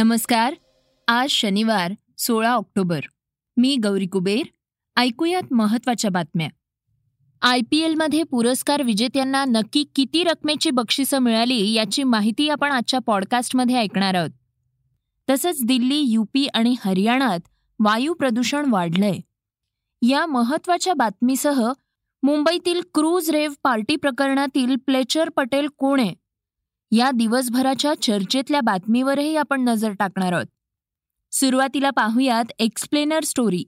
नमस्कार. आज शनिवार सोळा ऑक्टोबर. मी गौरी कुबेर. ऐकूयात महत्त्वाच्या बातम्या. आय पी एलमध्ये पुरस्कार विजेत्यांना नक्की किती रकमेची बक्षिसं मिळाली याची माहिती आपण आजच्या पॉडकास्टमध्ये ऐकणार आहोत. तसंच दिल्ली यूपी आणि हरियाणात वायू प्रदूषण वाढलंय. या महत्त्वाच्या बातमीसह मुंबईतील क्रूज रेव्ह पार्टी प्रकरणातील प्लेचर पटेल कोण आहे? या दिवसभराच्या चर्चेतल्या बातमीवरही आपण नजर टाकणार आहोत. सुरुवातीला पाहूयात एक्सप्लेनर स्टोरी.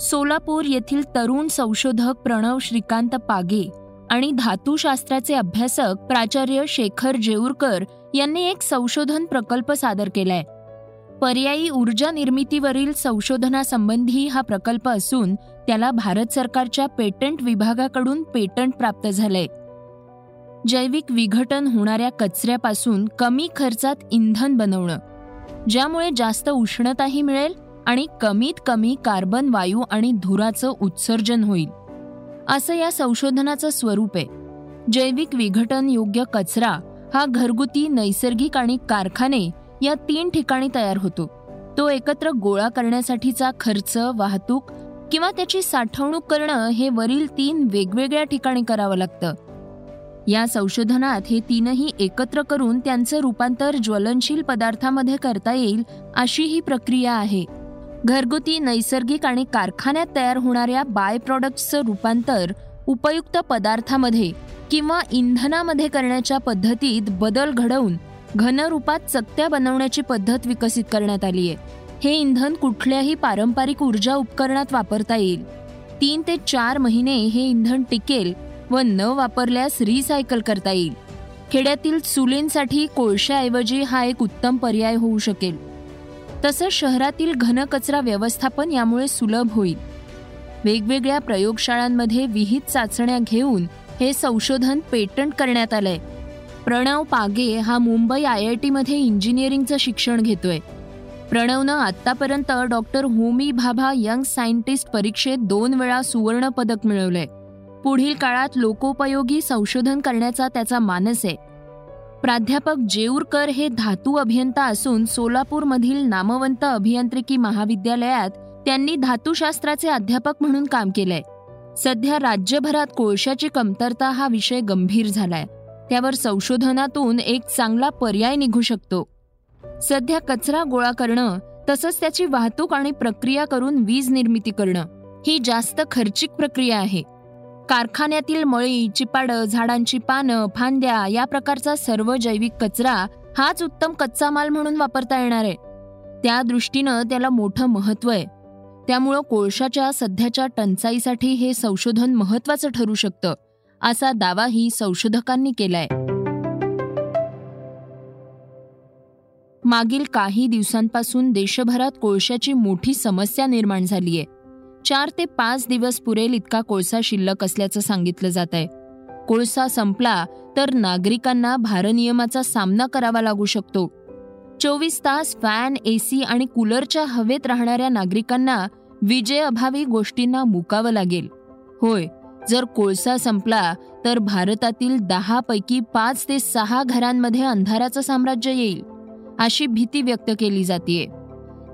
सोलापूर येथील तरुण संशोधक प्रणव श्रीकांत पागे आणि धातुशास्त्राचे अभ्यासक प्राचार्य शेखर जेऊरकर यांनी एक संशोधन प्रकल्प सादर केलाय. पर्यायी ऊर्जा निर्मितीवरील संशोधनासंबंधी हा प्रकल्प असून त्याला भारत सरकारच्या पेटंट विभागाकडून पेटंट प्राप्त झालंय. जैविक विघटन होणाऱ्या कचऱ्यापासून कमी खर्चात इंधन बनवणं ज्यामुळे जास्त उष्णताही मिळेल आणि कमीत कमी कार्बन वायू आणि धुराचं उत्सर्जन होईल. असं या संशोधनाचं स्वरूप आहे. जैविक विघटन योग्य कचरा हा घरगुती नैसर्गिक आणि कारखाने या तीन ठिकाणी तयार होतो. तो एकत्र गोळा करण्यासाठीचा खर्च वाहतूक किंवा त्याची साठवणूक करणं हे वरील तीन वेगवेगळ्या ठिकाणी करावं लागतं. या संशोधनात हे तीनही एकत्र करून त्यांचं रूपांतर ज्वलनशील पदार्थामध्ये करता येईल अशी ही प्रक्रिया आहे. घरगुती नैसर्गिक आणि कारखान्यात तयार होणाऱ्या बाय प्रॉडक्ट्सचं रूपांतर उपयुक्त पदार्थामध्ये किंवा इंधनामध्ये करण्याच्या पद्धतीत बदल घडवून घनरूपात चकत्या बनवण्याची पद्धत विकसित करण्यात आली आहे. हे इंधन कुठल्याही पारंपरिक ऊर्जा उपकरणात वापरता येईल. तीन ते चार महिने हे इंधन टिकेल व न वापरल्यास रिसायकल करता येईल. खेड्यातील चुलींसाठी कोळशाऐवजी हा एक उत्तम पर्याय होऊ शकेल. तसंच शहरातील घनकचरा व्यवस्थापन यामुळे सुलभ होईल. वेगवेगळ्या प्रयोगशाळांमध्ये विहित चाचण्या घेऊन हे संशोधन पेटंट करण्यात आलंय. प्रणव पागे हा मुंबई आय आय टीमध्ये इंजिनिअरिंगचं शिक्षण घेतोय. प्रणवनं आतापर्यंत doctor Homi Bhabha young scientist परीक्षेत दोन वेळा सुवर्ण पदक मिळवलंय. पुढील काळात लोकोपयोगी संशोधन करण्याचा त्याचा मानस आहे. प्राध्यापक जेऊरकर हे धातू अभियंता असून सोलापूरमधील नामवंत अभियांत्रिकी महाविद्यालयात त्यांनी धातुशास्त्राचे अध्यापक म्हणून काम केलंय. सध्या राज्यभरात कोळशाची कमतरता हा विषय गंभीर झालाय. त्यावर संशोधनातून एक चांगला पर्याय निघू शकतो. सध्या कचरा गोळा करणं तसंच त्याची वाहतूक आणि प्रक्रिया करून वीज निर्मिती करणं ही जास्त खर्चिक प्रक्रिया आहे. कारखान्यातील मळी चिपाडं झाडांची पानं फांद्या या प्रकारचा सर्व जैविक कचरा हाच उत्तम कच्चा माल म्हणून वापरता येणार आहे. त्या दृष्टीनं त्याला मोठं महत्त्व आहे. त्यामुळं कोळशाच्या सध्याच्या टंचाईसाठी हे संशोधन महत्वाचं ठरू शकतं असा दावाही संशोधकांनी केलाय. मागील काही दिवसांपासून देशभरात कोळशाची मोठी समस्या निर्माण झालीय. चार ते पाच दिवस पुरेल इतका कोळसा शिल्लक असल्याचं सांगितलं जात आहे कोळसा संपला तर नागरिकांना भारनियमाचा सामना करावा लागू शकतो. चोवीस तास फॅन एसी आणि कूलरच्या हवेत राहणाऱ्या नागरिकांना विजेअभावी गोष्टींना मुकावं लागेल. होय जर कोळसा संपला तर भारतातील दहा पैकी पाच ते सहा घरांमध्ये अंधाराचं साम्राज्य येईल अशी भीती व्यक्त केली जाते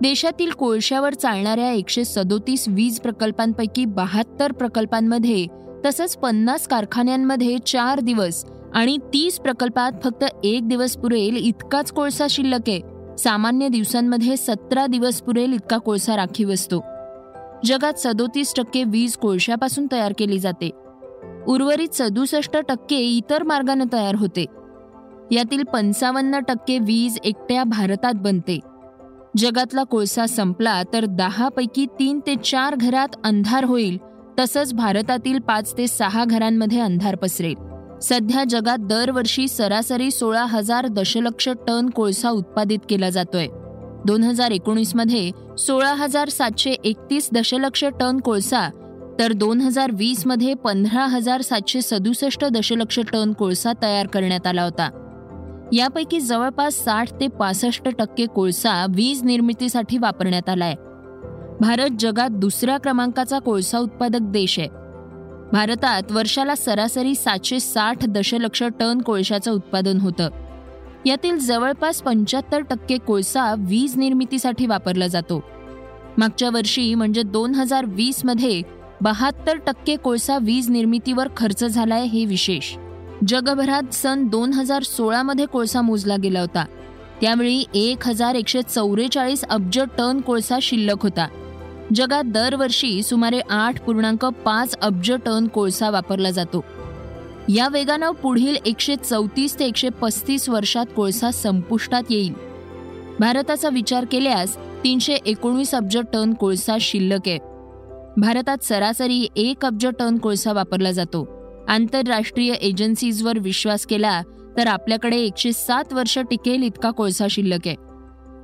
देशातील कोळशावर चालणाऱ्या एकशे सदोतीस वीज प्रकल्पांपैकी बहात्तर प्रकल्पांमध्ये तसंच पन्नास कारखान्यांमध्ये चार दिवस आणि तीस प्रकल्पात फक्त एक दिवस पुरेल इतकाच कोळसा शिल्लक आहे. सामान्य दिवसांमध्ये सतरा दिवस पुरेल इतका कोळसा राखीव असतो. जगात सदोतीस टक्के वीज कोळशापासून तयार केली जाते. उर्वरित सदुसष्ट टक्के इतर मार्गाने तयार होते. यातील पंचावन्न टक्के वीज एकट्या भारतात बनते. जगातला कोळसा संपला तर दहापैकी तीन ते चार घरात अंधार होईल. तसंच भारतातील पाच ते सहा घरांमध्ये अंधार पसरेल. सध्या जगात दरवर्षी सरासरी सोळा हजार दशलक्ष टन कोळसा उत्पादित केला जातोय. दोन हजार एकोणीसमध्ये सोळा हजार सातशे एकतीस दशलक्ष टन कोळसा तर दोन हजार वीसमध्ये पंधरा हजार सातशे सदुसष्ट दशलक्ष टन कोळसा तयार करण्यात आला होता. यापैकी जवळपास साठ ते पासष्ट टक्के कोळसा वीज निर्मितीसाठी वापरण्यात आलाय. भारत जगात दुसऱ्या क्रमांकाचा कोळसा उत्पादक देश आहे. भारतात वर्षाला सरासरी सातशे साठ दशलक्ष टन कोळशाचं उत्पादन होतं. यातील जवळपास पंच्याहत्तर टक्के कोळसा वीज निर्मितीसाठी वापरला जातो. मागच्या वर्षी म्हणजे दोन हजार वीसमध्ये बहात्तर टक्के कोळसा वीज निर्मितीवर खर्च झालाय हे विशेष. जगभरात सन दोन हजार सोळामध्ये कोळसा मोजला गेला होता. त्यावेळी एक हजार एकशे चौवेचाळीस अब्ज टन कोळसा शिल्लक होता. जगात दरवर्षी सुमारे आठ पूर्णांक पाच अब्ज टन कोळसा वापरला जातो. या वेगानं पुढील एकशे चौतीस ते एकशे पस्तीस वर्षात कोळसा संपुष्टात येईल. भारताचा विचार केल्यास तीनशे एकोणीस अब्ज टन कोळसा शिल्लक आहे. भारतात सरासरी एक अब्ज टन कोळसा वापरला जातो. आंतरराष्ट्रीय एजन्सीजवर विश्वास केला तर आपल्याकडे एकशे सात वर्ष टिकेल इतका कोळसा शिल्लक आहे.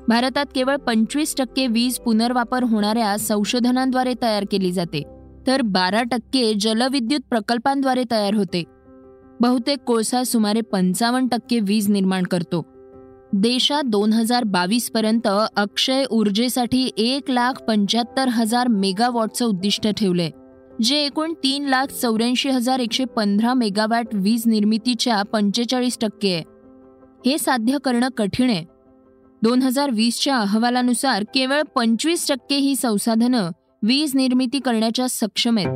भारतात केवळ पंचवीस टक्के वीज पुनर्वापर होणाऱ्या संशोधनांद्वारे तयार केली जाते तर बारा टक्के जलविद्युत प्रकल्पांद्वारे तयार होते. बहुतेक कोळसा सुमारे पंचावन्न टक्के वीज निर्माण करतो. देशात दोन हजार बावीस पर्यंत अक्षय ऊर्जेसाठी एक लाख पंच्याहत्तर हजार मेगावॉटचं उद्दिष्ट ठेवलंय. जे एकूण तीन लाख चौऱ्याऐंशी हजार एकशे पंधरा मेगावॅट वीज निर्मितीच्या पंचेचाळीस टक्के आहे. हे साध्य करणं कठीण आहे. दोन हजार वीसच्या अहवालानुसार केवळ पंचवीस टक्के ही संसाधनं वीज निर्मिती करण्याच्या सक्षम आहेत.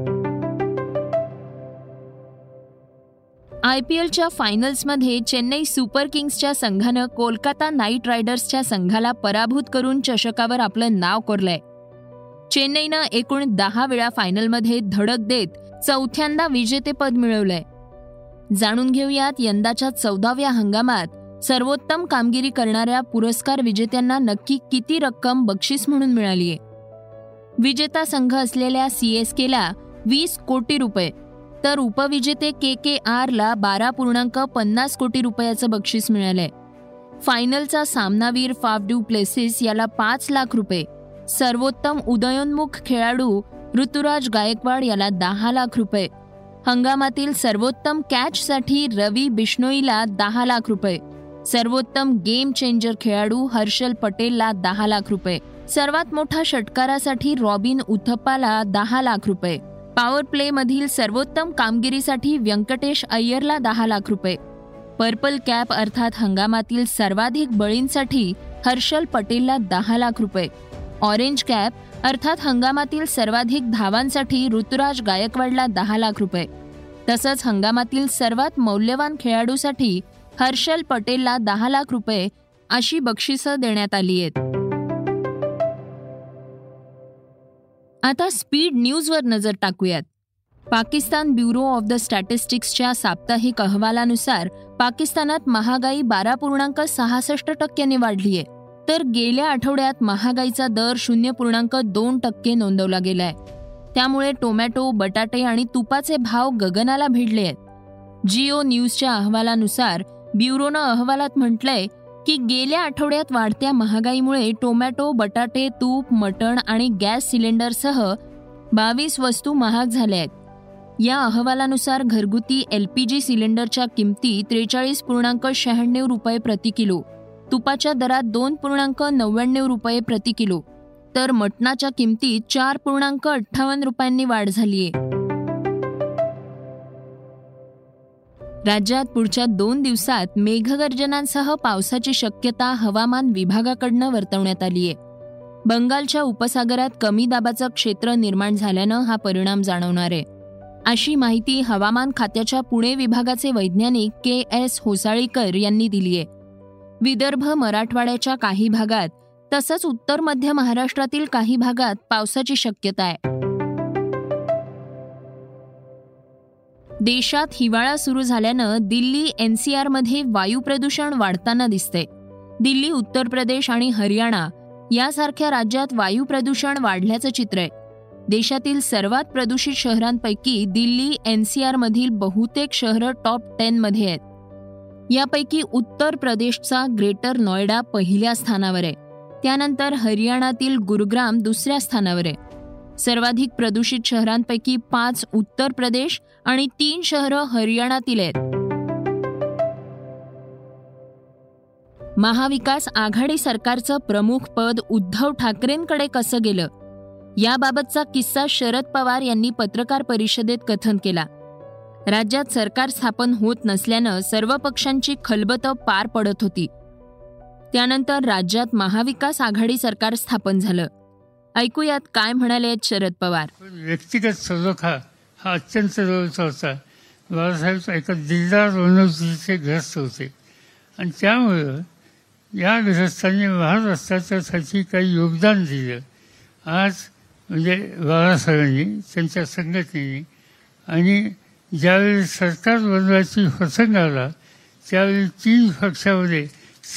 आय पी एलच्या फायनल्समध्ये चेन्नई सुपर किंग्सच्या संघानं कोलकाता नाईट रायडर्सच्या संघाला पराभूत करून चषकावर आपलं नाव कोरलंय. चेन्नईनं एकूण दहा वेळा फायनलमध्ये धडक देत चौथ्यांदा विजेतेपद मिळवलंय. जाणून घेऊयात यंदाच्या चौदाव्या हंगामात सर्वोत्तम कामगिरी करणाऱ्या पुरस्कार विजेत्यांना नक्की किती रक्कम बक्षीस म्हणून मिळालीये विजेता संघ असलेल्या सी एस केला वीस कोटी रुपये तर उपविजेते के के आरला बारा पूर्णांक पन्नास कोटी रुपयाचं बक्षीस मिळालंय. फायनलचा सामनावीर फाफड्यू प्लेसिस याला पाच लाख रुपये सर्वोत्तम उदयोन्मुख खेळाडू ऋतुराज गायकवाड याला दहा लाख रुपये. हंगामातील सर्वोत्तम कॅचसाठी रवी बिश्नोईला दहा लाख रुपये. सर्वोत्तम गेम चेंजर खेळाडू हर्षल पटेलला दहा लाख रुपये. सर्वात मोठा षटकारासाठी रॉबिन उथप्पाला दहा लाख रुपये. पॉवर प्ले मधील सर्वोत्तम कामगिरीसाठी व्यंकटेश अय्यरला दहा लाख रुपये. पर्पल कॅप अर्थात हंगामातील सर्वाधिक बळींसाठी हर्षल पटेलला दहा लाख रुपये. ऑरेंज कॅप अर्थात हंगामातील सर्वाधिक धावांसाठी ऋतुराज गायकवाडला दहा लाख रुपये. तसंच हंगामातील सर्वात मौल्यवान खेळाडूसाठी हर्षल पटेलला दहा लाख रुपये अशी बक्षिसं देण्यात आली आहेत. आता स्पीड न्यूजवर नजर टाकूयात. पाकिस्तान ब्युरो ऑफ द स्टॅटिस्टिक्सच्या साप्ताहिक अहवालानुसार पाकिस्तानात महागाई बारा पूर्णांक सहासष्ट टक्क्यांनी वाढली आहे तर गेल्या आठवड्यात महागाईचा दर शून्य पूर्णांक दोन टक्के नोंदवला गेलाय. त्यामुळे टोमॅटो बटाटे आणि तुपाचे भाव गगनाला भिडले आहेत. जिओ न्यूजच्या अहवालानुसार ब्युरोनं अहवालात म्हटलंय की गेल्या आठवड्यात वाढत्या महागाईमुळे टोमॅटो बटाटे तूप मटण आणि गॅस सिलेंडरसह बावीस वस्तू महाग झाल्या आहेत. या अहवालानुसार घरगुती एल पी जी सिलेंडरच्या किमती त्रेचाळीस पूर्णांक शहाण्णव रुपये प्रति किलो तुपाच्या दरात दोन पूर्णांक नव्याण्णव रुपये प्रति किलो. तर मटणाच्या किमतीत चार पूर्णांक अठ्ठावन्न रुपयांनी वाढ झालीय. राज्यात पुढच्या दोन दिवसात मेघगर्जनांसह पावसाची शक्यता हवामान विभागाकडनं वर्तवण्यात आली आहे बंगालच्या उपसागरात कमी दाबाचं क्षेत्र निर्माण झाल्यानं हा परिणाम जाणवणार. आहे अशी माहिती हवामान खात्याच्या पुणे विभागाचे वैज्ञानिक के एस होसाळीकर यांनी दिली आहे विदर्भ मराठवाड्याच्या काही भागात तसंच उत्तर मध्य महाराष्ट्रातील काही भागात पावसाची शक्यता आहे. देशात हिवाळा सुरू झाल्यानं दिल्ली एनसीआरमध्ये वायू प्रदूषण वाढताना दिसते दिल्ली उत्तर प्रदेश आणि हरियाणा यासारख्या राज्यात वायू प्रदूषण वाढल्याचं चित्र आहे. देशातील सर्वात प्रदूषित शहरांपैकी दिल्ली एनसीआरमधील बहुतेक शहरं टॉप टेनमध्ये आहेत. यापैकी उत्तर प्रदेशचा ग्रेटर नोएडा पहिल्या स्थानावर आहे. त्यानंतर हरियाणातील गुरुग्राम दुसऱ्या स्थानावर आहे. सर्वाधिक प्रदूषित शहरांपैकी पाच उत्तर प्रदेश आणि तीन शहरं हरियाणातील आहेत. महाविकास आघाडी सरकारचं प्रमुख पद उद्धव ठाकरेंकडे कसं गेलं? याबाबतचा किस्सा शरद पवार यांनी पत्रकार परिषदेत कथन केला. राज्यात सरकार स्थापन होत नसल्यानं सर्व पक्षांची खलबतं पार पडत होती. त्यानंतर राज्यात महाविकास आघाडी सरकार स्थापन झालं. ऐकूयात काय म्हणाले आहेत शरद पवार. व्यक्तिगत सलोखा हा अत्यंत जवळचा होता. बाळासाहेब एका दिलदार रणवतीचे ग्रस्त होते. आणि त्यामुळं या ग्रस्तांनी महाराष्ट्राच्यासाठी काही योगदान दिलं. आज म्हणजे बाळासाहेबांनी त्यांच्या संघटनेने आणि ज्यावेळी सरकार बनवायची प्रसंग आला त्यावेळी तीन पक्षामध्ये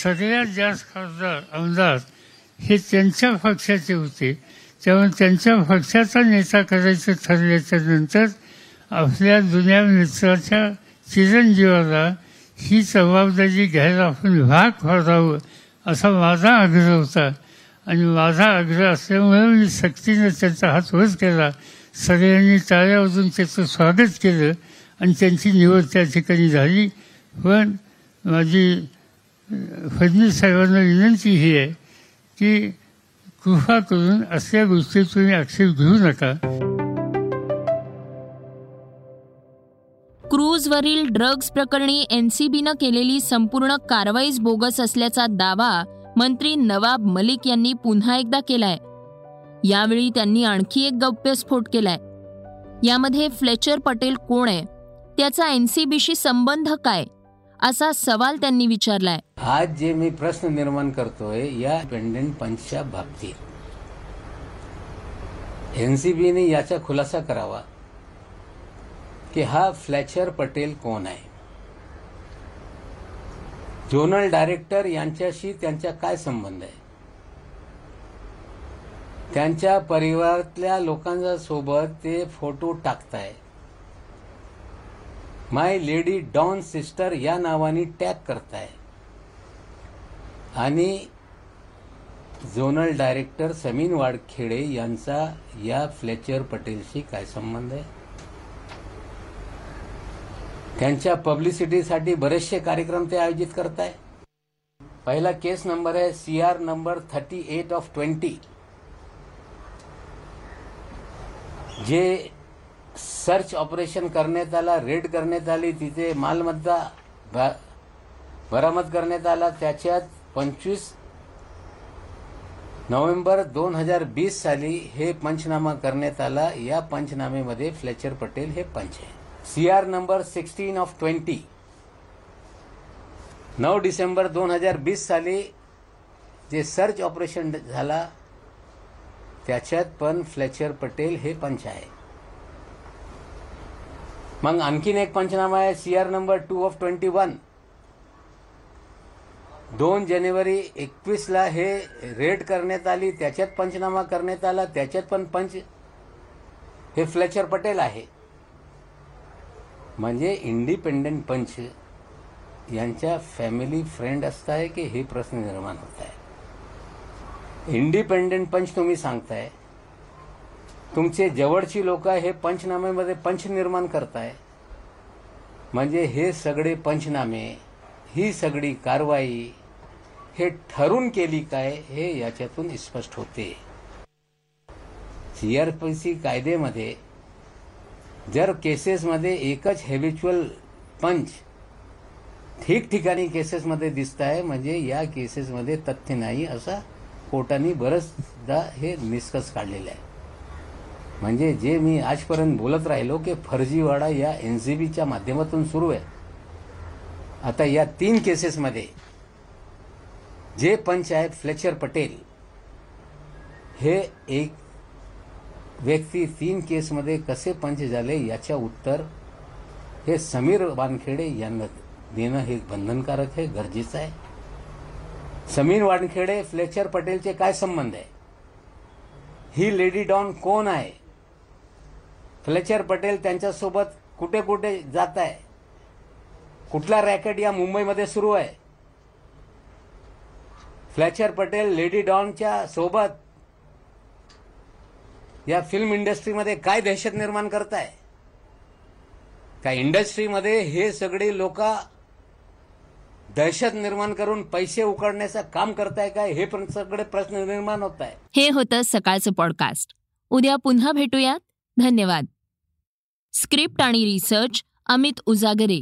सगळ्यात जास्त खासदार आमदार हे त्यांच्या पक्षाचे होते. त्यामुळे त्यांच्या पक्षाचा नेता करायचं ठरल्याच्या नंतर आपल्या जुन्या मित्राच्या चिरंजीवाला ही जबाबदारी घ्यायला आपण भाग पडावं असा माझा आग्रह होता. आणि माझा आग्रह असल्यामुळे मी सक्तीनं त्यांचा हात वर केला सगळ्यांनी टाळ्या वाजून त्याचं स्वागत केलं आणि त्यांची निवड त्या ठिकाणी झाली. पण माझी फडणवीस साहेबांना विनंती ही आहे की कृपा करून असल्या गोष्टी तुम्ही आक्षेप घेऊ नका. क्रूजवरील ड्रग्ज प्रकरणी एनसीबीनं केलेली संपूर्ण कारवाईच बोगस असल्याचा दावा मंत्री नवाब मलिक यांनी पुन्हा एकदा केलाय. यावेळी त्यांनी आणखी एक गौप्यस्फोट केलाय. यामध्ये फ्लेचर पटेल कोण आहे? त्याचा एनसीबीशी संबंध काय? असा सवाल त्यांनी विचारलाय. आज जे मी प्रश्न निर्माण करतोय या पेंडेंट पंचच्या बाबतीत. एनसीबीने याचा खुलासा करावा की हा फ्लॅचर पटेल कोण आहे? झोनल डायरेक्टर यांच्याशी त्यांचा काय संबंध आहे? त्यांच्या परिवारातल्या लोकांच्या सोबत ते फोटो टाकताय. माय लेडी डॉन सिस्टर या नावाने टॅग करताय. आणि झोनल डायरेक्टर समीन वाडखेडे यांचा या फ्लेचर पटेलशी काय संबंध आहे? त्यांच्या पब्लिसिटीसाठी बरेचसे कार्यक्रम ते आयोजित करताय. पहिला केस नंबर आहे C R number thirty eight of twenty जे सर्च ऑपरेशन करण्यात आला रेड करण्यात आली तिथे मालमत्ता बरामद करण्यात आला त्याच्यात पंचवीस नोव्हेंबर दोन हजार वीस साली हे पंचनामा करण्यात आला. या पंचनामेमध्ये फ्लेचर पटेल हे पंच आहे C R number sixteen of twenty नऊ डिसेंबर दोन हजार वीस साली जे सर्च ऑपरेशन झाला त्याच्यात पण फ्लेचर पटेल हे पंच आहे. मग आणखीन एक पंचनामा आहे C R number two of twenty one. दोन जानेवारी एकवीसला हे रेड करण्यात आली त्याच्यात पंचनामा करण्यात आला त्याच्यात पण पंच. हे फ्लेचर पटेल आहे. म्हणजे इंडिपेंडेंट पंच यांच्या फॅमिली फ्रेंड असताय की हे प्रश्न निर्माण होत आहे इंडिपेंडेंट पंच तुम्ही सांगताय. तुमचे जवळची लोक हे पंचनाम्यामध्ये पंच निर्माण करताय. म्हणजे हे सगळे पंचनामे ही सगळी कारवाई हे ठरून केली काय हे याच्यातून स्पष्ट होते. सीआरपीसी कायदेमध्ये जर केसेसमध्ये एकच हेबिच्युअल पंच ठिकठिकाणी केसेसमध्ये दिसत आहे म्हणजे या केसेसमध्ये तथ्य नाही असा कोर्टाने बरंचदा हे निष्कर्ष काढलेले आहे. म्हणजे जे मी आजपर्यंत बोलत राहिलो की फर्जीवाडा या एन सी बीच्या माध्यमातून सुरू आहे. आता या तीन केसेसमध्ये जे पंच आहेत फ्लेचर पटेल हे एक व्यक्ती तीन केसमध्ये कसे पंच झाले याच्या उत्तर हे समीर वानखेडे यांना देणं हे बंधनकारक आहे गरजेचं आहे. समीर वानखेडे फ्लेचर पटेलचे काय संबंध आहे? ही लेडी डॉन कोण आहे? फ्लेचर पटेल त्यांच्यासोबत कुठे कुठे जात आहे? कुठला रॅकेट या मुंबईमध्ये सुरू आहे? फ्लेक्चर पटेल लेडी डॉनच्या सोबत या फिल्म इंडस्ट्रीमध्ये काय दहशत निर्माण करताय? का इंडस्ट्रीमध्ये हे सगळे लोक दहशत निर्माण करून पैसे उकडण्याचं काम करताय काय? हे पण सगळे प्रश्न निर्माण होत आहे हे होतं सकाळचं पॉडकास्ट उद्या पुन्हा भेटूयात. धन्यवाद. स्क्रिप्ट आणि रिसर्च अमित उजागरे.